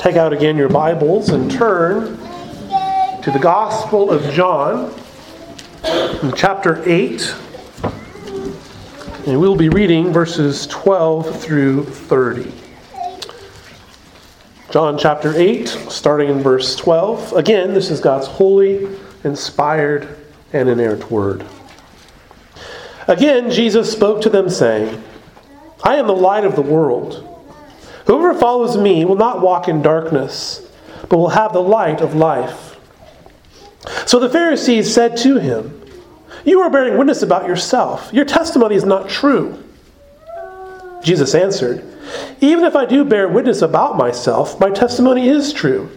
take out again your Bibles and turn to the Gospel of John, chapter 8. And we'll be reading verses 12 through 30. John chapter 8, starting in verse 12. Again, this is God's holy, inspired, and inerrant word. Again, Jesus spoke to them, saying, I am the light of the world. Whoever follows me will not walk in darkness, but will have the light of life. So the Pharisees said to him, You are bearing witness about yourself. Your testimony is not true. Jesus answered, Even if I do bear witness about myself, my testimony is true.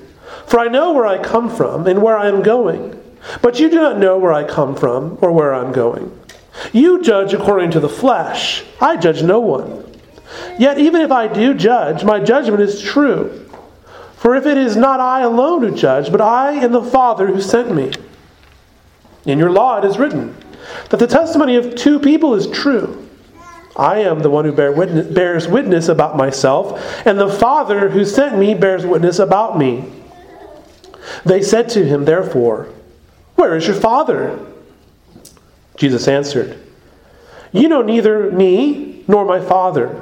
For I know where I come from and where I am going. But you do not know where I come from or where I am going. You judge according to the flesh. I judge no one. Yet even if I do judge, my judgment is true. For if it is not I alone who judge, but I and the Father who sent me. In your law it is written that the testimony of two people is true. I am the one who bear witness, bears witness about myself, and the Father who sent me bears witness about me. They said to him, therefore, Where is your Father? Jesus answered, You know neither me nor my Father.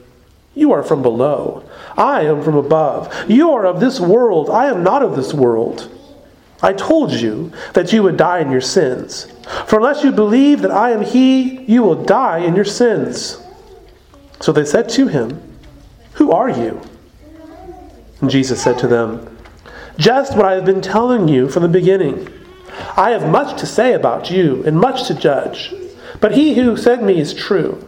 You are from below. I am from above. You are of this world. I am not of this world. I told you that you would die in your sins. For unless you believe that I am He, you will die in your sins. So they said to him, Who are you? And Jesus said to them, Just what I have been telling you from the beginning. I have much to say about you and much to judge. But he who sent me is true,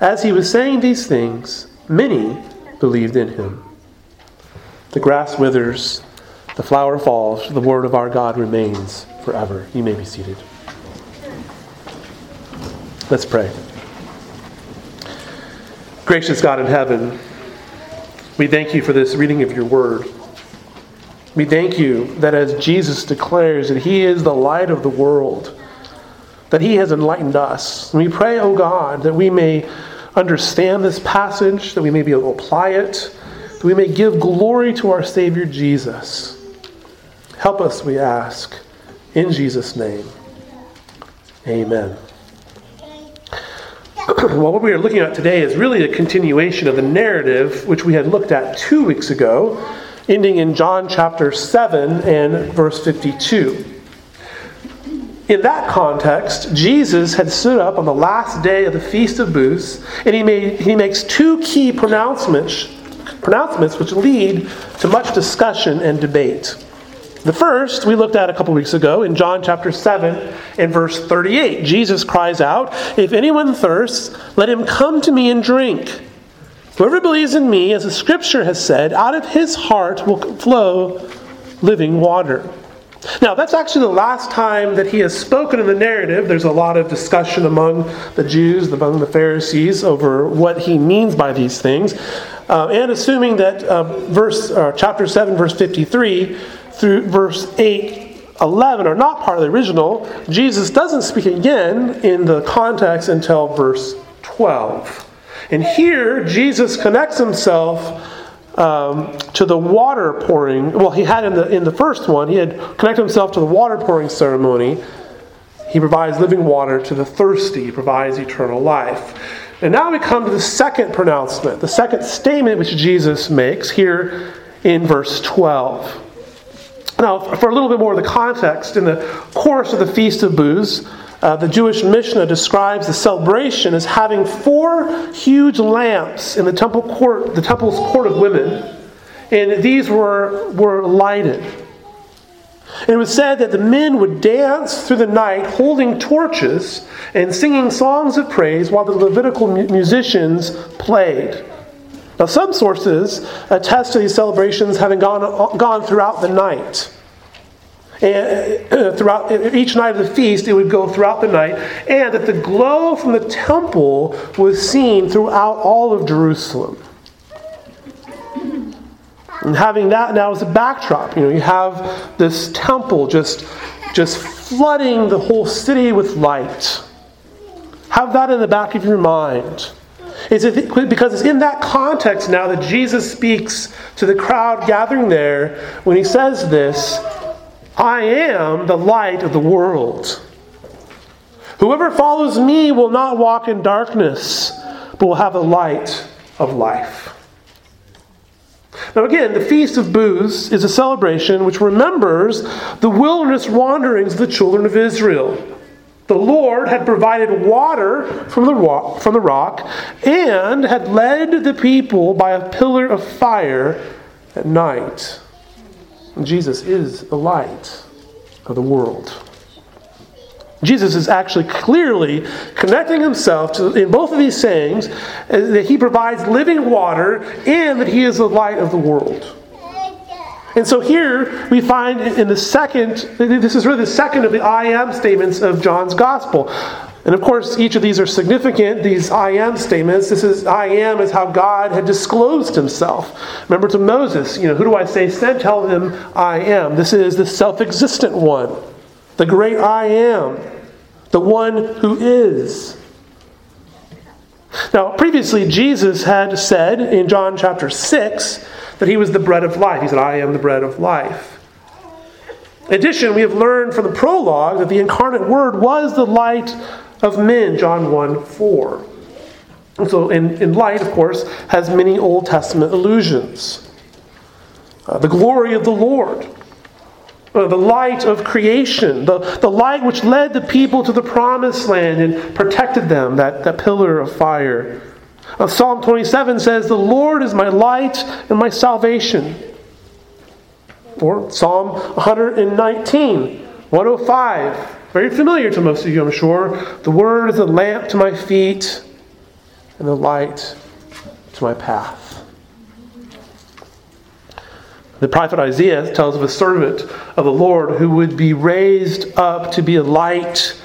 As he was saying these things, many believed in him. The grass withers, the flower falls, the word of our God remains forever. You may be seated. Let's pray. Gracious God in heaven, we thank you for this reading of your word. We thank you that as Jesus declares that He is the light of the world, that He has enlightened us. And we pray, O oh God, that we may understand this passage, that we may be able to apply it, that we may give glory to our Savior Jesus. Help us, we ask, in Jesus' name. Amen. well, what we are looking at today is really a continuation of the narrative which we had looked at two weeks ago ending in John chapter 7 and verse 52. In that context, Jesus had stood up on the last day of the Feast of Booths, and he, made, he makes two key pronouncements, pronouncements which lead to much discussion and debate. The first we looked at a couple weeks ago in John chapter 7 and verse 38. Jesus cries out, If anyone thirsts, let him come to me and drink. Whoever believes in me, as the scripture has said, out of his heart will flow living water. Now, that's actually the last time that he has spoken in the narrative. There's a lot of discussion among the Jews, among the Pharisees, over what he means by these things. Uh, and assuming that uh, verse, uh, chapter 7, verse 53 through verse 8, 11 are not part of the original, Jesus doesn't speak again in the context until verse 12. And here, Jesus connects himself um, to the water pouring. Well, he had in the, in the first one, he had connected himself to the water pouring ceremony. He provides living water to the thirsty, he provides eternal life. And now we come to the second pronouncement, the second statement which Jesus makes here in verse 12. Now, for a little bit more of the context, in the course of the Feast of Booths, uh, the Jewish Mishnah describes the celebration as having four huge lamps in the temple court, the temple's court of women, and these were, were lighted. And it was said that the men would dance through the night holding torches and singing songs of praise while the Levitical musicians played. Now, some sources attest to these celebrations having gone, gone throughout the night. And uh, throughout each night of the feast, it would go throughout the night, and that the glow from the temple was seen throughout all of Jerusalem. And having that now as a backdrop, you know, you have this temple just, just flooding the whole city with light. Have that in the back of your mind. Is it because it's in that context now that Jesus speaks to the crowd gathering there when he says this I am the light of the world. Whoever follows me will not walk in darkness, but will have the light of life. Now, again, the Feast of Booths is a celebration which remembers the wilderness wanderings of the children of Israel. The Lord had provided water from the, rock, from the rock and had led the people by a pillar of fire at night. Jesus is the light of the world. Jesus is actually clearly connecting himself to, in both of these sayings, uh, that he provides living water and that he is the light of the world. And so here we find in the second, this is really the second of the I am statements of John's gospel. And of course, each of these are significant, these I am statements. This is I am is how God had disclosed himself. Remember to Moses, you know, who do I say sent? Tell him I am. This is the self existent one the great I am, the one who is. Now, previously, Jesus had said in John chapter 6 that he was the bread of life. He said, I am the bread of life. In addition, we have learned from the prologue that the incarnate Word was the light of men, John 1 4. And so, in, in light, of course, has many Old Testament allusions. Uh, the glory of the Lord, uh, the light of creation, the, the light which led the people to the promised land and protected them, that, that pillar of fire. Uh, Psalm 27 says, The Lord is my light and my salvation. Or Psalm 119, 105, very familiar to most of you, I'm sure. The Word is a lamp to my feet and a light to my path. The prophet Isaiah tells of a servant of the Lord who would be raised up to be a light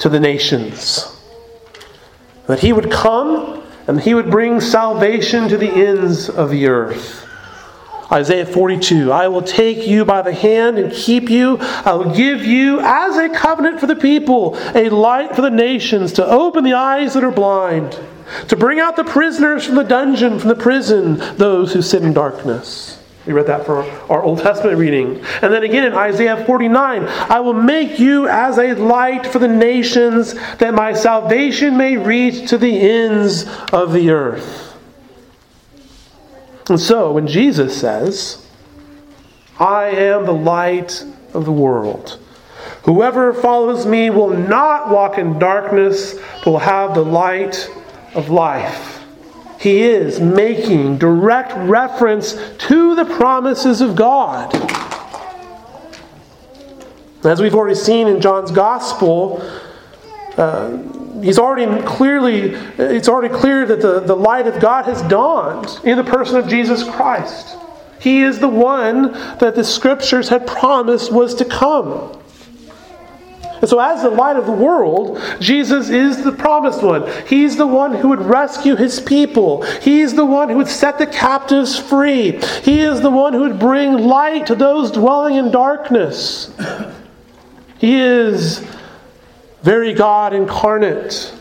to the nations. That he would come and he would bring salvation to the ends of the earth. Isaiah 42 I will take you by the hand and keep you. I will give you as a covenant for the people, a light for the nations, to open the eyes that are blind, to bring out the prisoners from the dungeon, from the prison, those who sit in darkness. We read that for our Old Testament reading. And then again in Isaiah 49 I will make you as a light for the nations, that my salvation may reach to the ends of the earth. And so when Jesus says, I am the light of the world, whoever follows me will not walk in darkness, but will have the light of life he is making direct reference to the promises of God. As we've already seen in John's Gospel, uh, he's already clearly, it's already clear that the, the light of God has dawned in the person of Jesus Christ. He is the one that the scriptures had promised was to come. And so, as the light of the world, Jesus is the promised one. He's the one who would rescue his people. He's the one who would set the captives free. He is the one who would bring light to those dwelling in darkness. He is very God incarnate.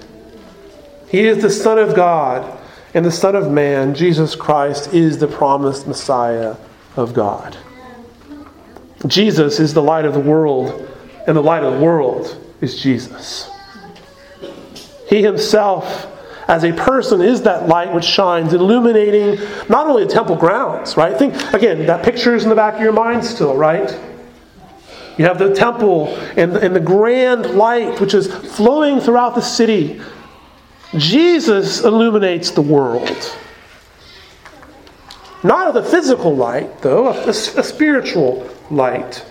He is the Son of God and the Son of Man. Jesus Christ is the promised Messiah of God. Jesus is the light of the world and the light of the world is Jesus. He himself, as a person, is that light which shines, illuminating not only the temple grounds, right? Think, again, that picture is in the back of your mind still, right? You have the temple and, and the grand light which is flowing throughout the city. Jesus illuminates the world. Not of the physical light, though, a, a, spiritual light.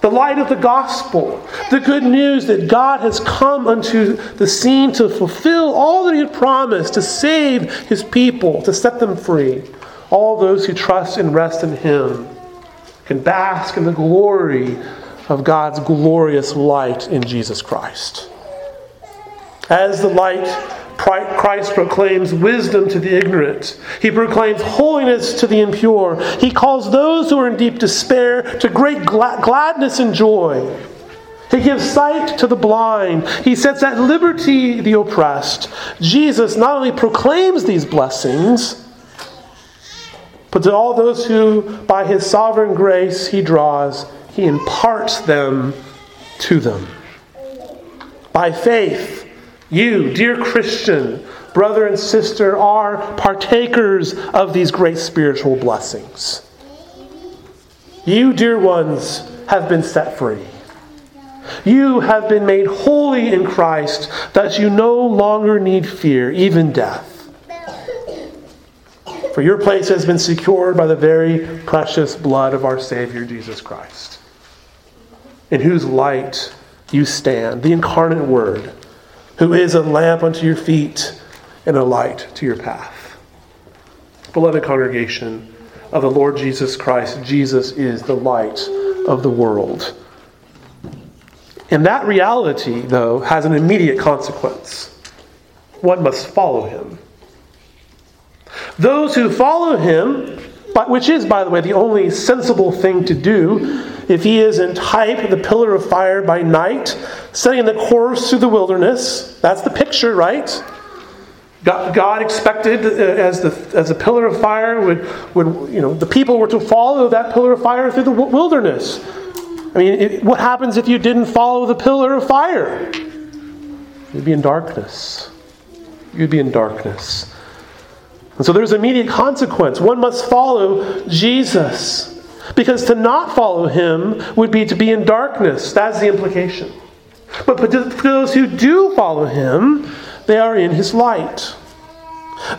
The light of the gospel, the good news that God has come unto the scene to fulfill all that He had promised, to save His people, to set them free. All those who trust and rest in Him can bask in the glory of God's glorious light in Jesus Christ. As the light, Christ proclaims wisdom to the ignorant. He proclaims holiness to the impure. He calls those who are in deep despair to great gladness and joy. He gives sight to the blind. He sets at liberty the oppressed. Jesus not only proclaims these blessings, but to all those who, by his sovereign grace, he draws, he imparts them to them. By faith, you, dear Christian, brother and sister, are partakers of these great spiritual blessings. You, dear ones, have been set free. You have been made holy in Christ, that you no longer need fear, even death. For your place has been secured by the very precious blood of our Savior Jesus Christ, in whose light you stand, the incarnate Word, who is a lamp unto your feet and a light to your path. Beloved congregation of the Lord Jesus Christ, Jesus is the light of the world. And that reality, though, has an immediate consequence. One must follow him. Those who follow him, which is, by the way, the only sensible thing to do, if he is in type the pillar of fire by night, setting the course through the wilderness, that's the picture, right? God, expected uh, as the as a pillar of fire would would you know the people were to follow that pillar of fire through the wilderness. I mean, it, what happens if you didn't follow the pillar of fire? You'd be in darkness. You'd be in darkness. And so there's immediate consequence. One must follow Jesus. Because to not follow him would be to be in darkness. That's the implication. But for those who do follow him, they are in his light.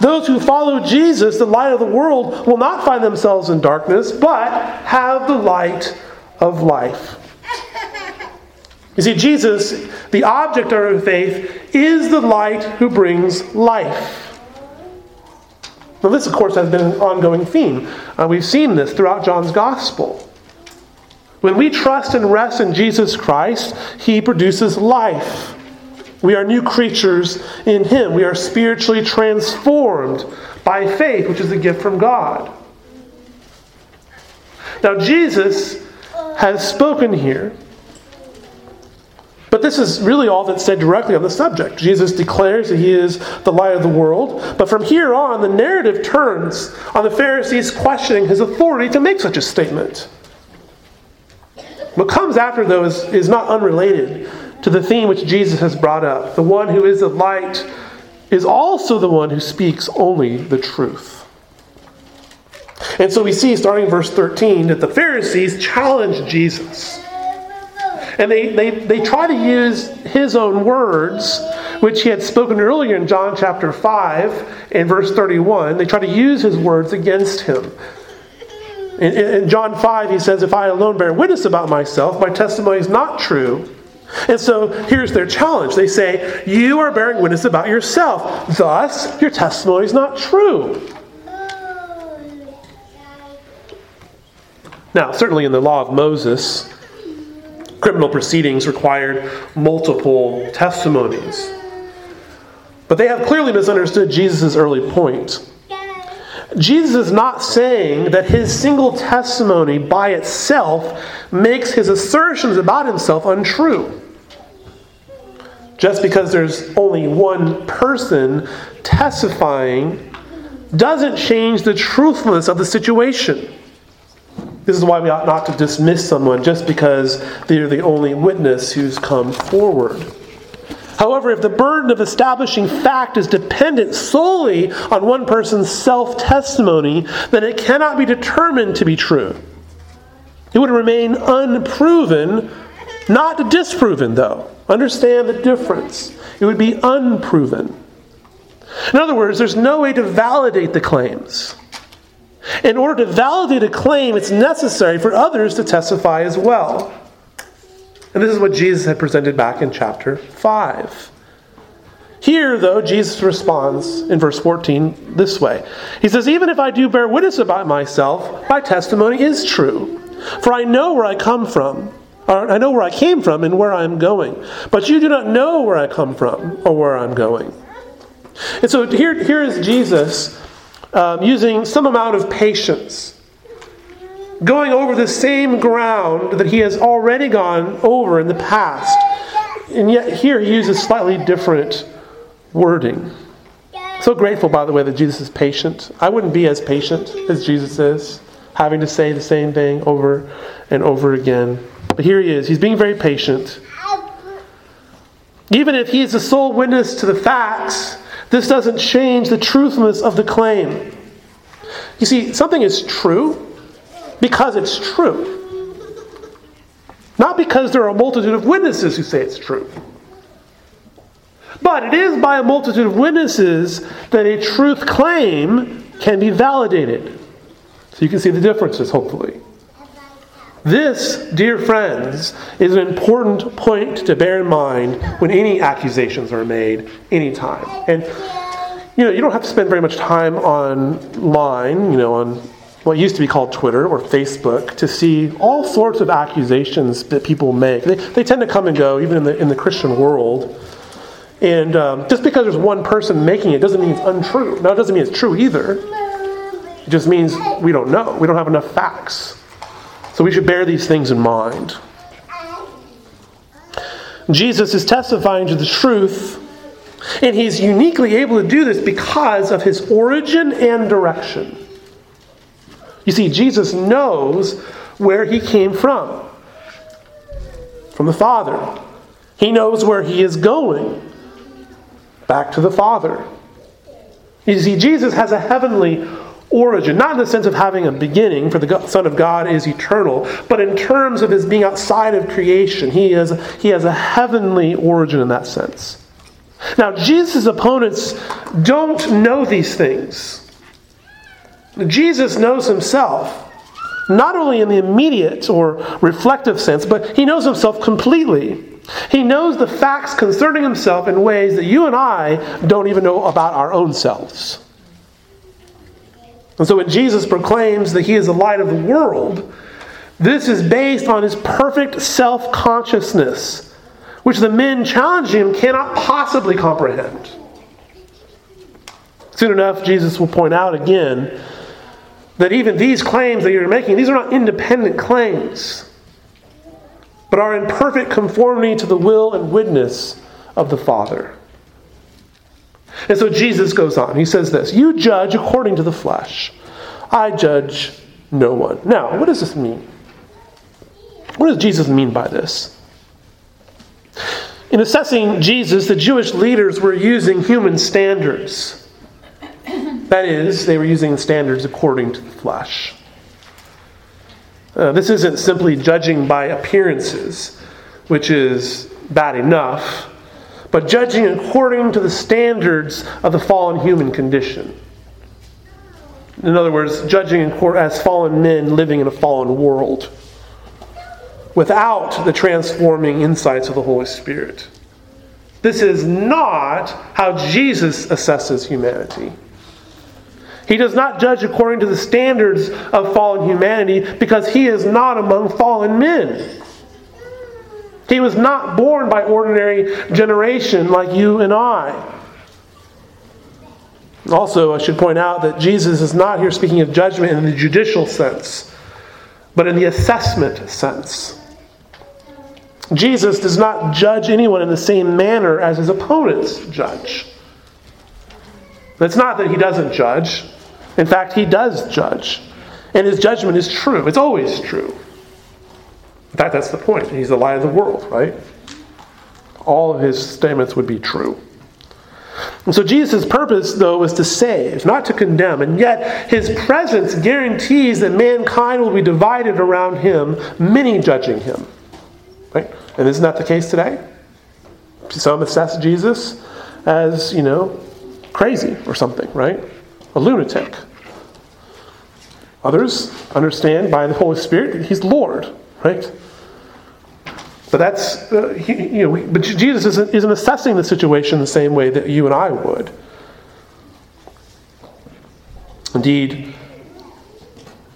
Those who follow Jesus, the light of the world, will not find themselves in darkness, but have the light of life. You see, Jesus, the object of our faith, is the light who brings life. Now, this, of course, has been an ongoing theme. Uh, we've seen this throughout John's Gospel. When we trust and rest in Jesus Christ, He produces life. We are new creatures in Him. We are spiritually transformed by faith, which is a gift from God. Now, Jesus has spoken here but this is really all that's said directly on the subject. Jesus declares that he is the light of the world. But from here on, the narrative turns on the Pharisees questioning his authority to make such a statement. What comes after, though, is, is not unrelated to the theme which Jesus has brought up. The one who is the light is also the one who speaks only the truth. And so we see, starting in verse 13, that the Pharisees challenge Jesus. And they, they, they try to use his own words, which he had spoken earlier in John chapter 5 and verse 31. They try to use his words against him. In, in John 5, he says, If I alone bear witness about myself, my testimony is not true. And so here's their challenge. They say, You are bearing witness about yourself. Thus, your testimony is not true. Now, certainly in the law of Moses, criminal proceedings required multiple testimonies. But they have clearly misunderstood Jesus' early point. Jesus is not saying that his single testimony by itself makes his assertions about himself untrue. Just because there's only one person testifying doesn't change the truthfulness of the situation. This is why we ought not to dismiss someone just because they're the only witness who's come forward. However, if the burden of establishing fact is dependent solely on one person's self testimony, then it cannot be determined to be true. It would remain unproven, not disproven, though. Understand the difference. It would be unproven. In other words, there's no way to validate the claims. In order to validate a claim, it's necessary for others to testify as well. And this is what Jesus had presented back in chapter 5. Here, though, Jesus responds in verse 14 this way He says, Even if I do bear witness about myself, my testimony is true. For I know where I come from, or I know where I came from and where I am going. But you do not know where I come from or where I'm going. And so here, here is Jesus um, using some amount of patience, going over the same ground that he has already gone over in the past. And yet here he uses slightly different wording. So grateful, by the way, that Jesus is patient. I wouldn't be as patient as Jesus is, having to say the same thing over and over again. But here he is. He's being very patient. Even if he is the sole witness to the facts, this doesn't change the truthfulness of the claim. You see, something is true because it's true, not because there are a multitude of witnesses who say it's true. But it is by a multitude of witnesses that a truth claim can be validated. So you can see the differences, hopefully. This, dear friends, is an important point to bear in mind when any accusations are made anytime. And you know, you don't have to spend very much time online, you know, on what used to be called Twitter or Facebook to see all sorts of accusations that people make. They, they tend to come and go, even in the, in the Christian world. And um, just because there's one person making it doesn't mean it's untrue. Now, it doesn't mean it's true either. It just means we don't know. We don't have enough facts. So we should bear these things in mind. Jesus is testifying to the truth, and he's uniquely able to do this because of his origin and direction. You see, Jesus knows where he came from from the Father. He knows where he is going back to the Father. You see, Jesus has a heavenly origin, not in the sense of having a beginning, for the Son of God is eternal, but in terms of his being outside of creation. He, is, he has a heavenly origin in that sense. Now, Jesus' opponents don't know these things. Jesus knows himself, not only in the immediate or reflective sense, but he knows himself completely. He knows the facts concerning himself in ways that you and I don't even know about our own selves. And so when Jesus proclaims that he is the light of the world, this is based on his perfect self consciousness, which the men challenging him cannot possibly comprehend. Soon enough, Jesus will point out again that even these claims that you're making, these are not independent claims, but are in perfect conformity to the will and witness of the Father. And so Jesus goes on. He says this You judge according to the flesh. I judge no one. Now, what does this mean? What does Jesus mean by this? In assessing Jesus, the Jewish leaders were using human standards. That is, they were using standards according to the flesh. Uh, this isn't simply judging by appearances, which is bad enough but judging according to the standards of the fallen human condition. In other words, judging as fallen men living in a fallen world without the transforming insights of the Holy Spirit. This is not how Jesus assesses humanity. He does not judge according to the standards of fallen humanity because he is not among fallen men. He was not born by ordinary generation like you and I. Also, I should point out that Jesus is not here speaking of judgment in the judicial sense, but in the assessment sense. Jesus does not judge anyone in the same manner as his opponents judge. It's not that he doesn't judge. In fact, he does judge. And his judgment is true. It's always true. Fact, that's the point. He's the light of the world, right? All of his statements would be true. And so Jesus' purpose, though, is to save, not to condemn. And yet, his presence guarantees that mankind will be divided around him, many judging him. Right? And isn't that the case today? Some assess Jesus as, you know, crazy or something, right? A lunatic. Others understand by the Holy Spirit that he's Lord, right? But that's, uh, he, you know, we, but Jesus isn't, isn't assessing the situation the same way that you and I would. Indeed,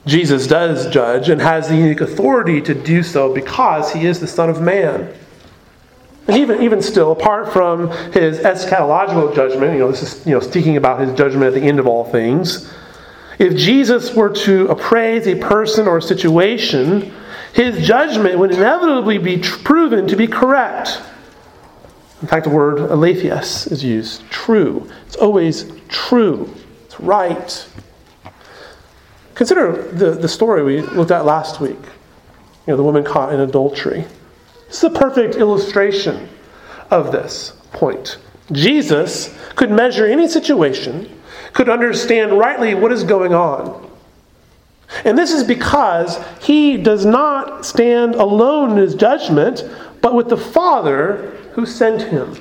Jesus does judge and has the unique authority to do so because he is the Son of Man. And even, even still, apart from his eschatological judgment, you know, this is you know, speaking about his judgment at the end of all things, if Jesus were to appraise a person or a situation, his judgment would inevitably be proven to be correct. In fact, the word aletheus is used true. It's always true, it's right. Consider the, the story we looked at last week. You know, the woman caught in adultery. This is a perfect illustration of this point. Jesus could measure any situation could understand rightly what is going on. And this is because he does not stand alone in his judgment, but with the Father who sent him.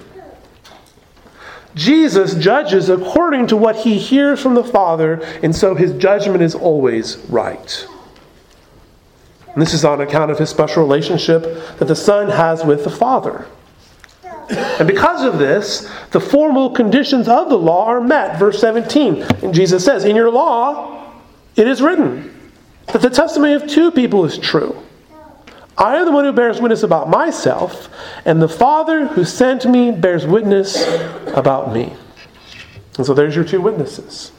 Jesus judges according to what he hears from the Father, and so his judgment is always right. And this is on account of his special relationship that the Son has with the Father. And because of this, the formal conditions of the law are met. Verse 17. And Jesus says, In your law, it is written that the testimony of two people is true. I am the one who bears witness about myself, and the Father who sent me bears witness about me. And so there's your two witnesses.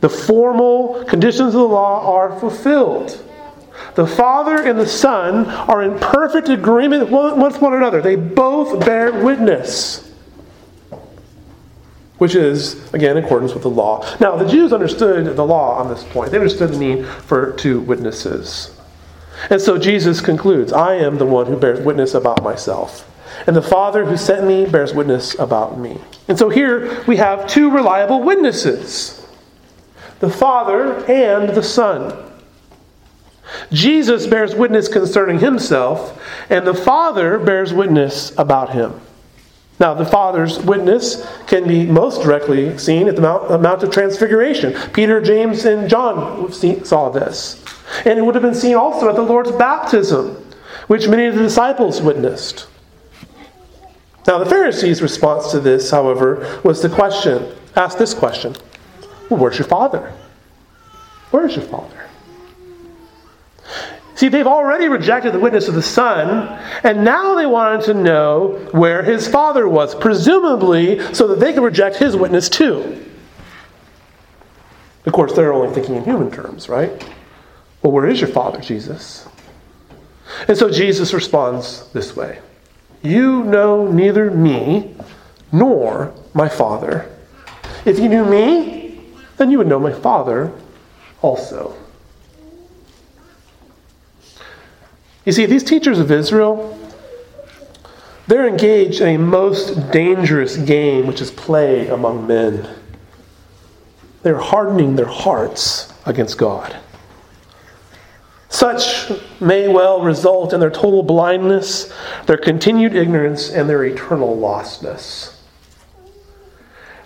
The formal conditions of the law are fulfilled. The Father and the Son are in perfect agreement with one another. They both bear witness, which is, again, in accordance with the law. Now, the Jews understood the law on this point, they understood the need for two witnesses. And so Jesus concludes I am the one who bears witness about myself. And the Father who sent me bears witness about me. And so here we have two reliable witnesses the Father and the Son. Jesus bears witness concerning himself, and the Father bears witness about him. Now, the Father's witness can be most directly seen at the Mount, uh, Mount of Transfiguration. Peter, James, and John saw this. And it would have been seen also at the Lord's baptism, which many of the disciples witnessed. Now, the Pharisees' response to this, however, was to question, ask this question Well, where's your Father? Where's your Father? See, they've already rejected the witness of the Son, and now they wanted to know where his Father was, presumably so that they could reject his witness too. Of course, they're only thinking in human terms, right? Well, where is your Father, Jesus? And so Jesus responds this way You know neither me nor my Father. If you knew me, then you would know my Father also. You see, these teachers of Israel, they're engaged in a most dangerous game, which is play among men. They're hardening their hearts against God. Such may well result in their total blindness, their continued ignorance, and their eternal lostness.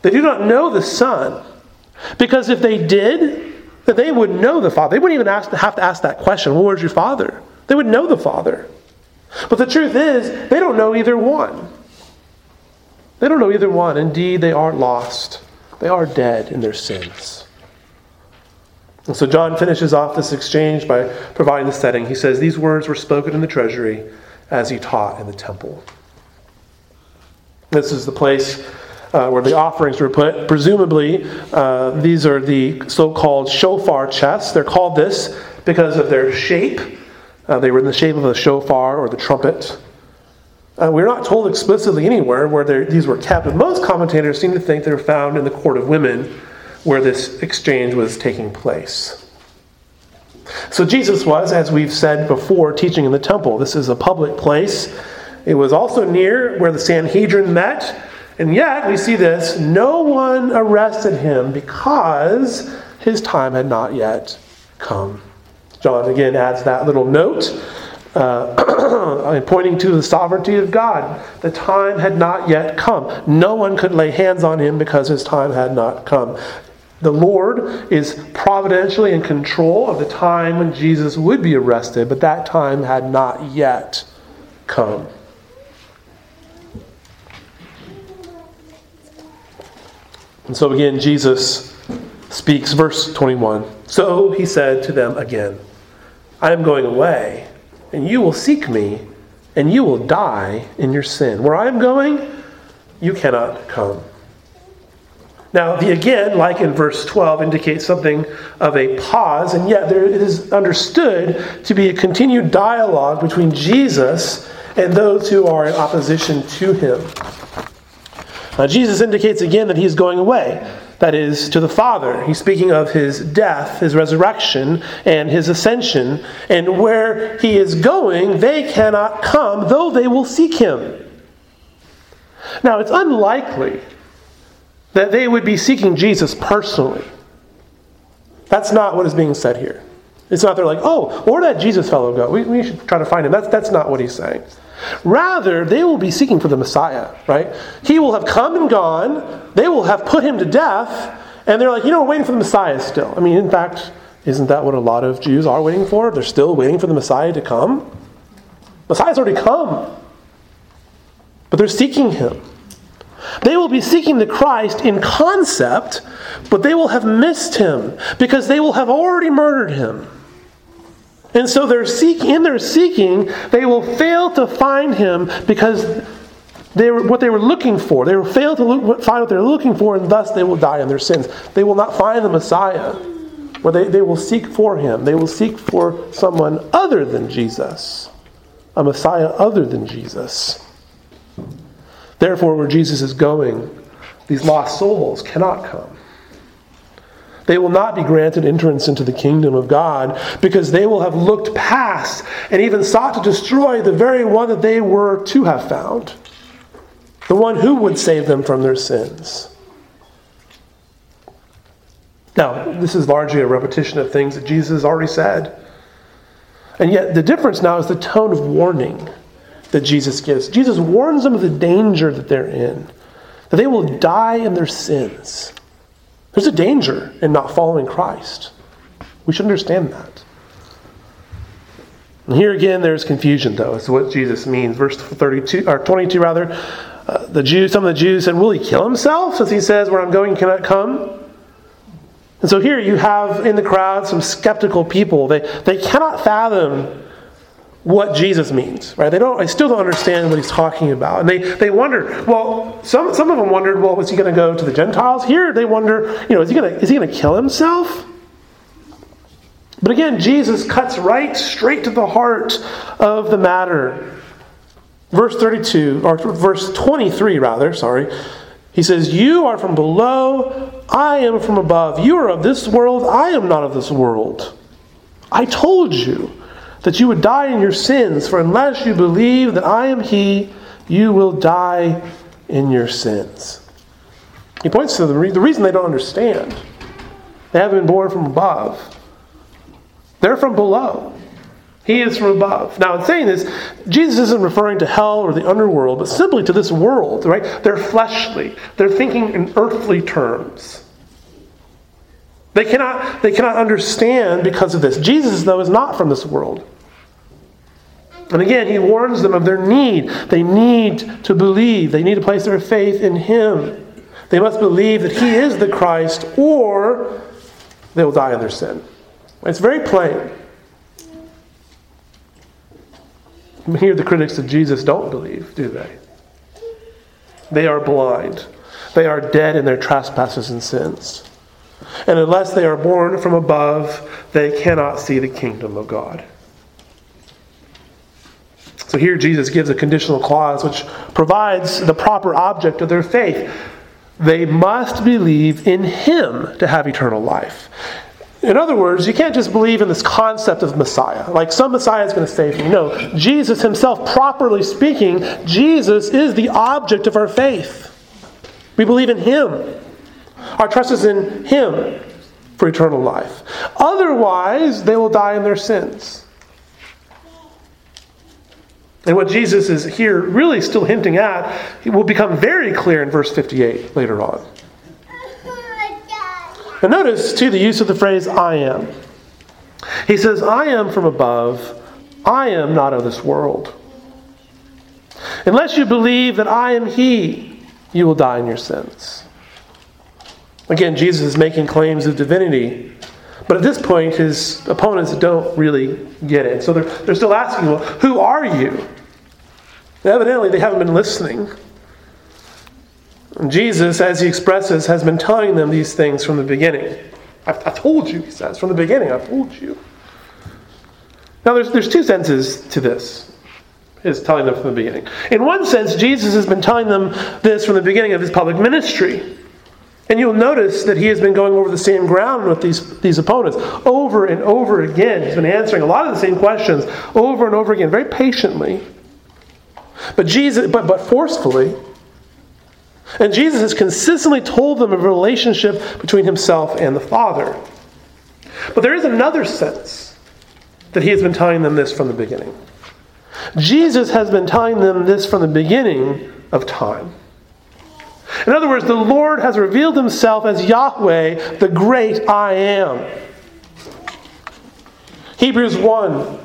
They do not know the Son, because if they did, then they would know the Father. They wouldn't even ask, have to ask that question well, where's your Father? They would know the Father. But the truth is, they don't know either one. They don't know either one. Indeed, they are lost. They are dead in their sins. And so John finishes off this exchange by providing the setting. He says, These words were spoken in the treasury as he taught in the temple. This is the place uh, where the offerings were put. Presumably, uh, these are the so called shofar chests. They're called this because of their shape. Uh, they were in the shape of a shofar or the trumpet. Uh, we're not told explicitly anywhere where these were kept, but most commentators seem to think they were found in the court of women where this exchange was taking place. So Jesus was, as we've said before, teaching in the temple. This is a public place. It was also near where the Sanhedrin met, And yet, we see this no one arrested him because his time had not yet come. John again adds that little note, uh, pointing to the sovereignty of God. The time had not yet come. No one could lay hands on him because his time had not come. The Lord is providentially in control of the time when Jesus would be arrested, but that time had not yet come. And so again, Jesus speaks, verse 21. So he said to them again, I am going away, and you will seek me, and you will die in your sin. Where I am going, you cannot come. Now, the again, like in verse 12, indicates something of a pause, and yet there, is understood to be a continued dialogue between Jesus and those who are in opposition to him. Now, Jesus indicates again that he's going away. That is, to the Father. He's speaking of his death, his resurrection, and his ascension. And where he is going, they cannot come, though they will seek him. Now, it's unlikely that they would be seeking Jesus personally. That's not what is being said here. It's not they're like, oh, where did that Jesus fellow go? We, we should try to find him. That's, that's not what he's saying. Rather, they will be seeking for the Messiah, right? He will have come and gone. They will have put him to death. And they're like, you know, we're waiting for the Messiah still. I mean, in fact, isn't that what a lot of Jews are waiting for? They're still waiting for the Messiah to come. Messiah's already come. But they're seeking him. They will be seeking the Christ in concept, but they will have missed him because they will have already murdered him. And so they're in their seeking, they will fail to find him because they were, what they were looking for. They will fail to look, find what they're looking for, and thus they will die in their sins. They will not find the Messiah, or they, they will seek for him. They will seek for someone other than Jesus, a Messiah other than Jesus. Therefore, where Jesus is going, these lost souls cannot come. They will not be granted entrance into the kingdom of God because they will have looked past and even sought to destroy the very one that they were to have found the one who would save them from their sins. Now, this is largely a repetition of things that Jesus has already said. And yet, the difference now is the tone of warning that Jesus gives. Jesus warns them of the danger that they're in, that they will die in their sins. There's a danger in not following Christ. We should understand that. And here again, there's confusion, though, as what Jesus means. Verse 32, or 22, rather. Uh, the Jews, some of the Jews said, Will he kill himself? Since he says, Where I'm going cannot come. And so here you have in the crowd some skeptical people. They, they cannot fathom what Jesus means, right? They don't. They still don't understand what he's talking about, and they they wonder. Well, some some of them wondered, well, was he going to go to the Gentiles? Here, they wonder, you know, is he going to is he going to kill himself? But again, Jesus cuts right straight to the heart of the matter. Verse 32, or verse 23, rather, sorry. He says, You are from below, I am from above. You are of this world, I am not of this world. I told you that you would die in your sins, for unless you believe that I am He, you will die in your sins. He points to the, re- the reason they don't understand. They haven't been born from above, they're from below. He is from above. Now, in saying this, Jesus isn't referring to hell or the underworld, but simply to this world, right? They're fleshly. They're thinking in earthly terms. They cannot, they cannot understand because of this. Jesus, though, is not from this world. And again, he warns them of their need. They need to believe, they need to place their faith in him. They must believe that he is the Christ, or they will die in their sin. It's very plain. Here, the critics of Jesus don't believe, do they? They are blind. They are dead in their trespasses and sins. And unless they are born from above, they cannot see the kingdom of God. So here Jesus gives a conditional clause which provides the proper object of their faith. They must believe in Him to have eternal life. In other words, you can't just believe in this concept of Messiah. Like some Messiah is going to save you. No, Jesus himself, properly speaking, Jesus is the object of our faith. We believe in Him. Our trust is in Him for eternal life. Otherwise, they will die in their sins. And what Jesus is here really still hinting at will become very clear in verse 58 later on. And notice, too, the use of the phrase I am. He says, I am from above, I am not of this world. Unless you believe that I am He, you will die in your sins. Again, Jesus is making claims of divinity, but at this point, his opponents don't really get it. So they're, they're still asking, well, who are you? And evidently, they haven't been listening. And Jesus, as he expresses, has been telling them these things from the beginning. I, I told you, he says, from the beginning, I've told you. Now, there's, there's two senses to this, is telling them from the beginning. In one sense, Jesus has been telling them this from the beginning of his public ministry. And you'll notice that he has been going over the same ground with these, these opponents over and over again. He's been answering a lot of the same questions over and over again, very patiently. But Jesus, but, but forcefully. And Jesus has consistently told them of a relationship between himself and the Father. But there is another sense that he has been telling them this from the beginning. Jesus has been telling them this from the beginning of time. In other words, the Lord has revealed himself as Yahweh, the great I am. Hebrews 1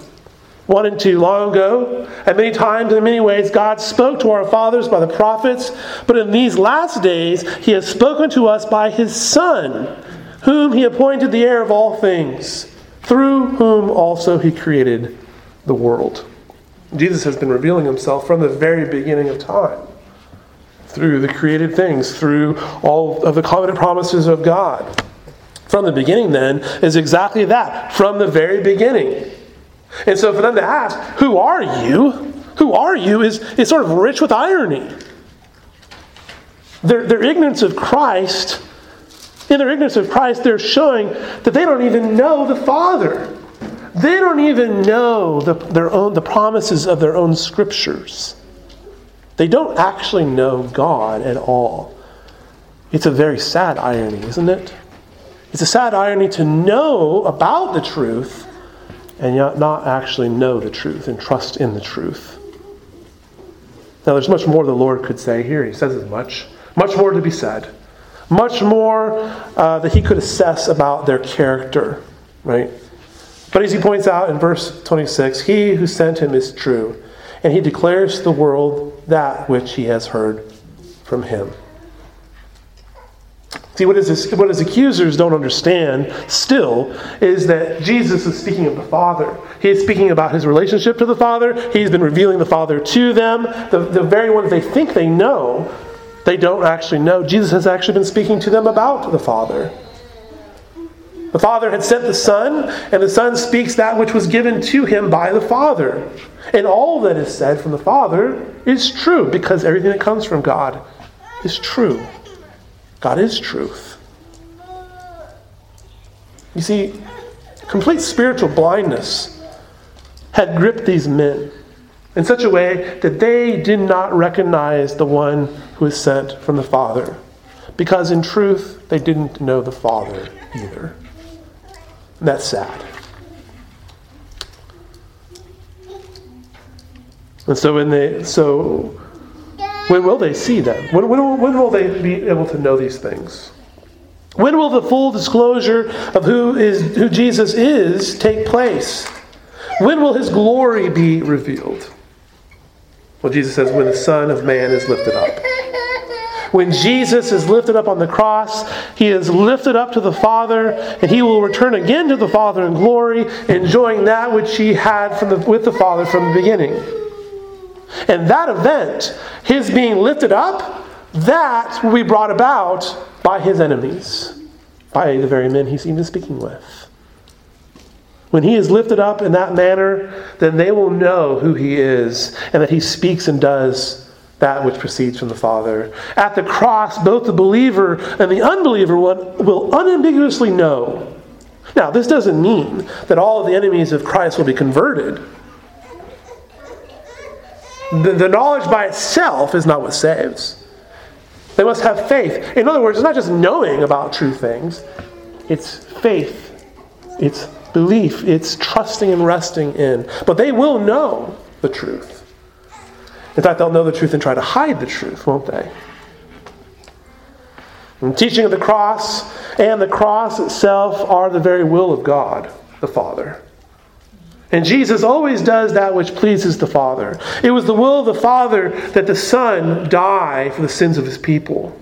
1 and 2. Long ago, and many times and in many ways, God spoke to our fathers by the prophets, but in these last days, He has spoken to us by His Son, whom He appointed the heir of all things, through whom also He created the world. Jesus has been revealing Himself from the very beginning of time through the created things, through all of the covenant promises of God. From the beginning, then, is exactly that. From the very beginning. And so for them to ask, Who are you? Who are you? is, is sort of rich with irony. Their, their ignorance of Christ, in their ignorance of Christ, they're showing that they don't even know the Father. They don't even know the, their own, the promises of their own scriptures. They don't actually know God at all. It's a very sad irony, isn't it? It's a sad irony to know about the truth and yet not actually know the truth and trust in the truth. Now, there's much more the Lord could say here. He says as much. Much more to be said. Much more uh, that he could assess about their character, right? But as he points out in verse 26, he who sent him is true and he declares to the world that which he has heard from him. See, what his, what his accusers don't understand still is that Jesus is speaking of the Father. He is speaking about his relationship to the Father. He's been revealing the Father to them. The, the very ones they think they know, they don't actually know. Jesus has actually been speaking to them about the Father. The Father had sent the Son, and the Son speaks that which was given to him by the Father. And all that is said from the Father is true because everything that comes from God is true. God is truth. You see, complete spiritual blindness had gripped these men in such a way that they did not recognize the one who was sent from the Father. Because in truth, they didn't know the Father either. That's sad. And so when they so when will they see that? When, when, when will they be able to know these things? When will the full disclosure of who is who Jesus is take place? When will his glory be revealed? Well, Jesus says, when the Son of Man is lifted up. When Jesus is lifted up on the cross, he is lifted up to the Father, and he will return again to the Father in glory, enjoying that which he had from the, with the Father from the beginning. And that event, his being lifted up, that will be brought about by his enemies, by the very men he's even speaking with. When he is lifted up in that manner, then they will know who he is and that he speaks and does that which proceeds from the Father. At the cross, both the believer and the unbeliever will unambiguously know. Now, this doesn't mean that all of the enemies of Christ will be converted. The, the knowledge by itself is not what saves. They must have faith. In other words, it's not just knowing about true things, it's faith, it's belief, it's trusting and resting in. But they will know the truth. In fact, they'll know the truth and try to hide the truth, won't they? The teaching of the cross and the cross itself are the very will of God, the Father. And Jesus always does that which pleases the Father. It was the will of the Father that the Son die for the sins of his people.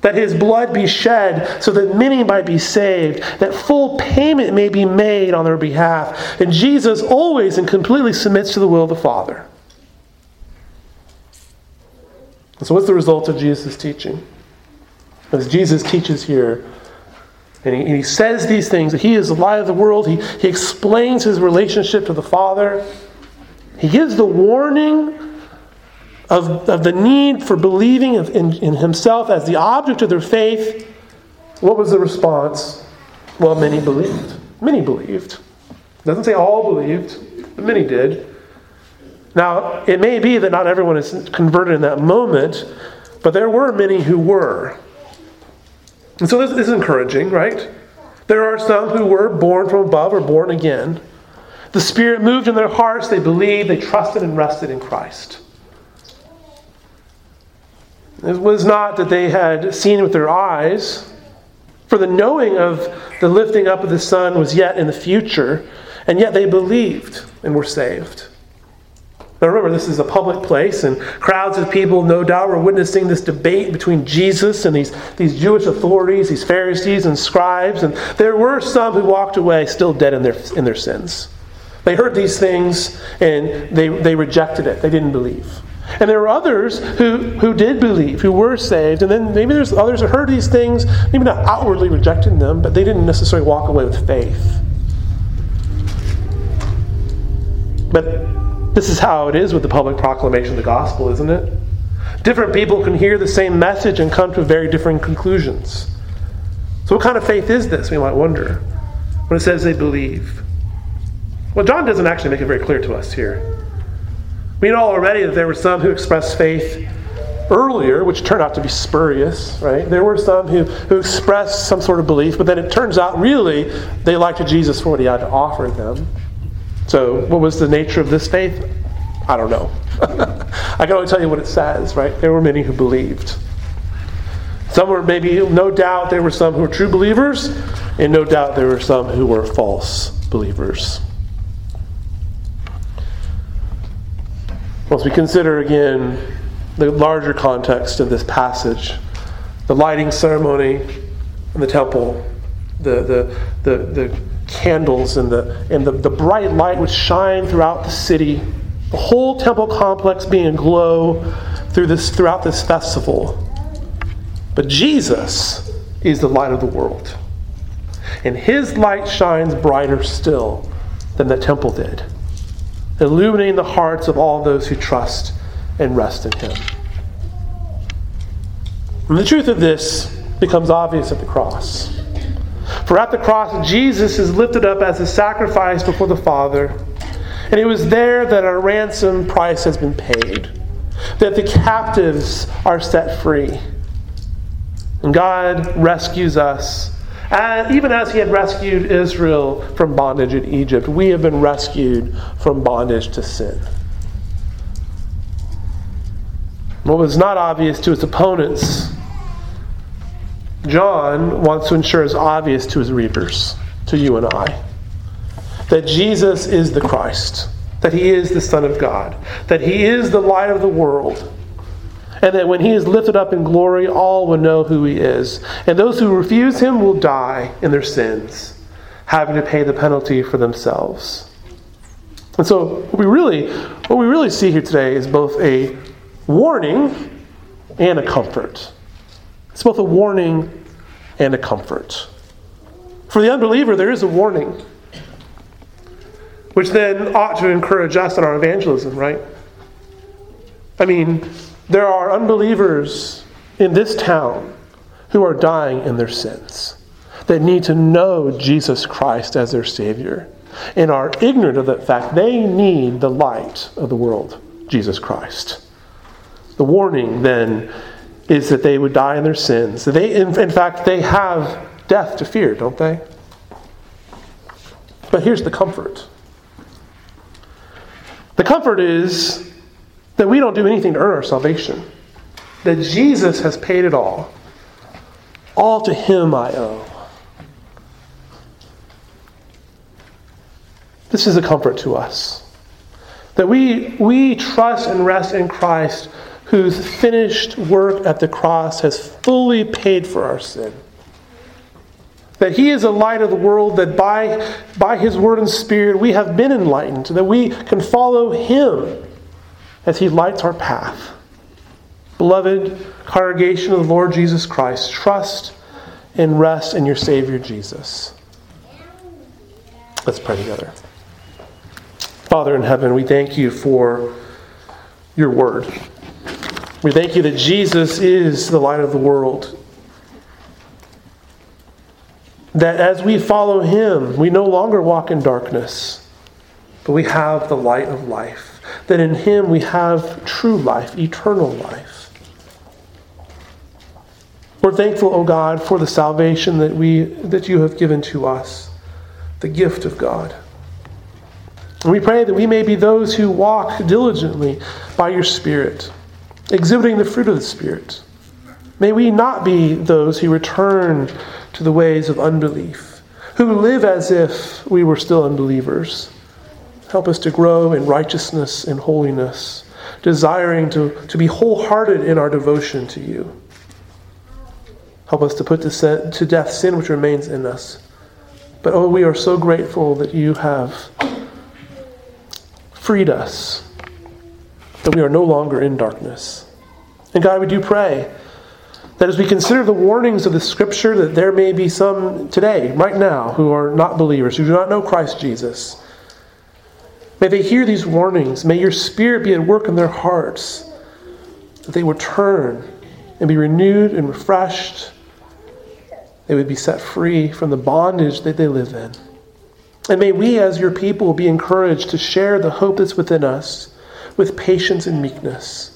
That his blood be shed so that many might be saved, that full payment may be made on their behalf. And Jesus always and completely submits to the will of the Father. So, what's the result of Jesus' teaching? As Jesus teaches here, and he, and he says these things that he is the light of the world, he, he explains his relationship to the Father, he gives the warning of, of the need for believing in, in himself as the object of their faith. What was the response? Well, many believed. Many believed. It doesn't say all believed, but many did. Now, it may be that not everyone is converted in that moment, but there were many who were. And so this is encouraging, right? There are some who were born from above or born again. The Spirit moved in their hearts, they believed, they trusted and rested in Christ. It was not that they had seen with their eyes, for the knowing of the lifting up of the Son was yet in the future, and yet they believed and were saved. Now remember, this is a public place, and crowds of people, no doubt, were witnessing this debate between Jesus and these, these Jewish authorities, these Pharisees and scribes. And there were some who walked away still dead in their, in their sins. They heard these things and they, they rejected it, they didn't believe. And there were others who, who did believe, who were saved. And then maybe there's others who heard these things, maybe not outwardly rejecting them, but they didn't necessarily walk away with faith. But this is how it is with the public proclamation of the gospel, isn't it? Different people can hear the same message and come to very different conclusions. So, what kind of faith is this? We might wonder. When it says they believe. Well, John doesn't actually make it very clear to us here. We know already that there were some who expressed faith earlier, which turned out to be spurious, right? There were some who, who expressed some sort of belief, but then it turns out really they liked Jesus for what he had to offer them. So, what was the nature of this faith? I don't know. I can only tell you what it says, right? There were many who believed. Some were maybe, no doubt, there were some who were true believers, and no doubt there were some who were false believers. Once we consider again the larger context of this passage, the lighting ceremony in the temple, the, the, the, the candles and the, and the, the bright light would shine throughout the city, the whole temple complex being aglow through this, throughout this festival. But Jesus is the light of the world. And his light shines brighter still than the temple did, illuminating the hearts of all those who trust and rest in him. And the truth of this becomes obvious at the cross. For at the cross, Jesus is lifted up as a sacrifice before the Father. And it was there that our ransom price has been paid, that the captives are set free. And God rescues us. And even as He had rescued Israel from bondage in Egypt, we have been rescued from bondage to sin. What was not obvious to its opponents John wants to ensure is obvious to his readers, to you and I, that Jesus is the Christ, that he is the Son of God, that he is the light of the world, and that when he is lifted up in glory, all will know who he is. And those who refuse him will die in their sins, having to pay the penalty for themselves. And so what we really what we really see here today is both a warning and a comfort. It's both a warning and a comfort. For the unbeliever, there is a warning, which then ought to encourage us in our evangelism, right? I mean, there are unbelievers in this town who are dying in their sins, that need to know Jesus Christ as their Savior, and are ignorant of that fact. They need the light of the world, Jesus Christ. The warning then is that they would die in their sins. They, in, in fact, they have death to fear, don't they? But here's the comfort the comfort is that we don't do anything to earn our salvation, that Jesus has paid it all. All to Him I owe. This is a comfort to us. That we, we trust and rest in Christ, whose finished work at the cross has fully paid for our sin. That He is a light of the world, that by, by His word and spirit we have been enlightened, that we can follow Him as He lights our path. Beloved congregation of the Lord Jesus Christ, trust and rest in your Savior Jesus. Let's pray together. Father in heaven, we thank you for your word. We thank you that Jesus is the light of the world that as we follow him, we no longer walk in darkness, but we have the light of life. That in him we have true life, eternal life. We're thankful, O oh God, for the salvation that, we, that you have given to us, the gift of God. And we pray that we may be those who walk diligently by your Spirit, exhibiting the fruit of the Spirit. May we not be those who return to the ways of unbelief, who live as if we were still unbelievers. Help us to grow in righteousness and holiness, desiring to, to be wholehearted in our devotion to you. Help us to put to, to death sin which remains in us. But oh, we are so grateful that you have freed us, that we are no longer in darkness. And God, we do pray that as we consider the warnings of the Scripture, that there may be some today, right now, who are not believers, who do not know Christ Jesus. May they hear these warnings. May your Spirit be at work in their hearts, that they would turn and be renewed and refreshed. They would be set free from the bondage that they live in. And may we, as your people, be encouraged to share the hope that's within us with patience and meekness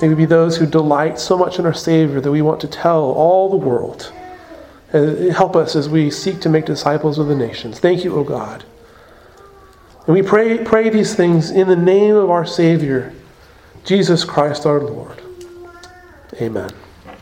May we be those who delight so much in our Savior that we want to tell all the world. Help us as we seek to make disciples of the nations. Thank you, O God. And we pray, pray these things in the name of our Savior, Jesus Christ our Lord. Amen.